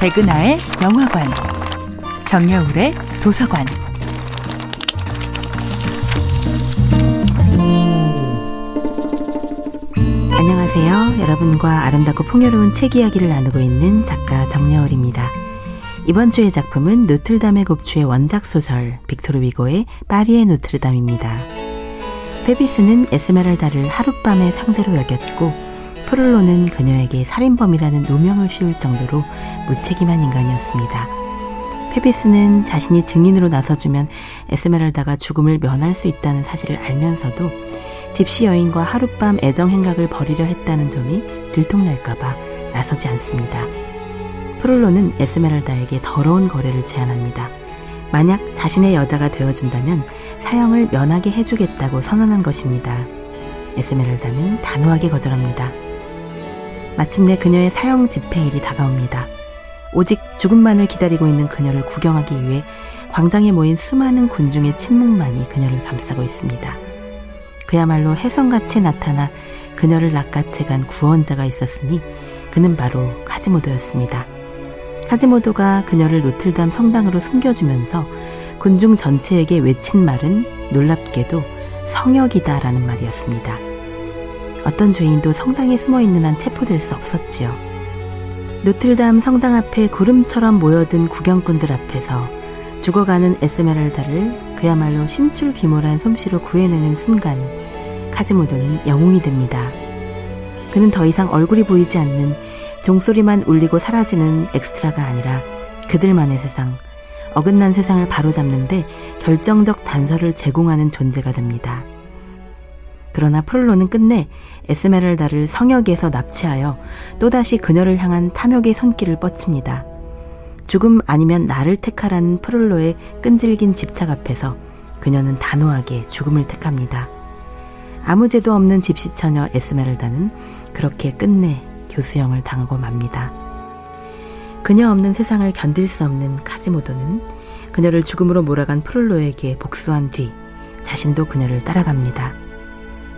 백은하의 영화관, 정여울의 도서관. 안녕하세요. 여러분과 아름답고 풍요로운 책 이야기를 나누고 있는 작가 정여울입니다. 이번 주의 작품은 노틀담의 곡주의 원작 소설 빅토르 위고의 파리의 노트르담입니다. 페비스는 에스메랄다를 하룻밤의 상대로 여겼고 프롤로는 그녀에게 살인범이라는 누명을 씌울 정도로 무책임한 인간이었습니다. 페비스는 자신이 증인으로 나서주면 에스메랄다가 죽음을 면할 수 있다는 사실을 알면서도 집시 여인과 하룻밤 애정 행각을 벌이려 했다는 점이 들통날까봐 나서지 않습니다. 프롤로는 에스메랄다에게 더러운 거래를 제안합니다. 만약 자신의 여자가 되어준다면 사형을 면하게 해주겠다고 선언한 것입니다. 에스메랄다는 단호하게 거절합니다. 마침내 그녀의 사형 집행일이 다가옵니다. 오직 죽음만을 기다리고 있는 그녀를 구경하기 위해 광장에 모인 수많은 군중의 침묵만이 그녀를 감싸고 있습니다. 그야말로 혜성같이 나타나 그녀를 낚아채 간 구원자가 있었으니 그는 바로 카지모도였습니다. 카지모도가 그녀를 노틀담 성당으로 숨겨주면서 군중 전체에게 외친 말은 놀랍게도 성역이다라는 말이었습니다. 어떤 죄인도 성당에 숨어 있는 한 체포될 수 없었지요. 노틀담 성당 앞에 구름처럼 모여든 구경꾼들 앞에서 죽어가는 에스메랄다를 그야말로 신출귀몰한 솜씨로 구해내는 순간 카지모도는 영웅이 됩니다. 그는 더 이상 얼굴이 보이지 않는 종소리만 울리고 사라지는 엑스트라가 아니라 그들만의 세상, 어긋난 세상을 바로잡는데 결정적 단서를 제공하는 존재가 됩니다. 그러나 프롤로는 끝내 에스메랄다를 성역에서 납치하여 또다시 그녀를 향한 탐욕의 손길을 뻗칩니다. 죽음 아니면 나를 택하라는 프롤로의 끈질긴 집착 앞에서 그녀는 단호하게 죽음을 택합니다. 아무 죄도 없는 집시 처녀 에스메랄다는 그렇게 끝내 교수형을 당하고 맙니다. 그녀 없는 세상을 견딜 수 없는 카지모도는 그녀를 죽음으로 몰아간 프롤로에게 복수한 뒤 자신도 그녀를 따라갑니다.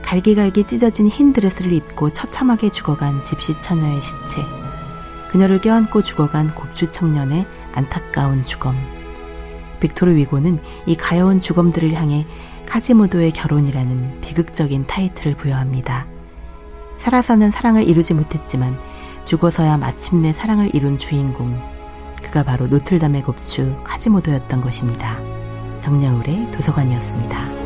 갈기갈기 찢어진 흰 드레스를 입고 처참하게 죽어간 집시 처녀의 시체. 그녀를 껴안고 죽어간 곱추 청년의 안타까운 죽음. 빅토르 위고는 이 가여운 죽음들을 향해 카지모도의 결혼이라는 비극적인 타이틀을 부여합니다. 살아서는 사랑을 이루지 못했지만 죽어서야 마침내 사랑을 이룬 주인공. 그가 바로 노틀담의 곱추 카지모도였던 것입니다. 정여울의 도서관이었습니다.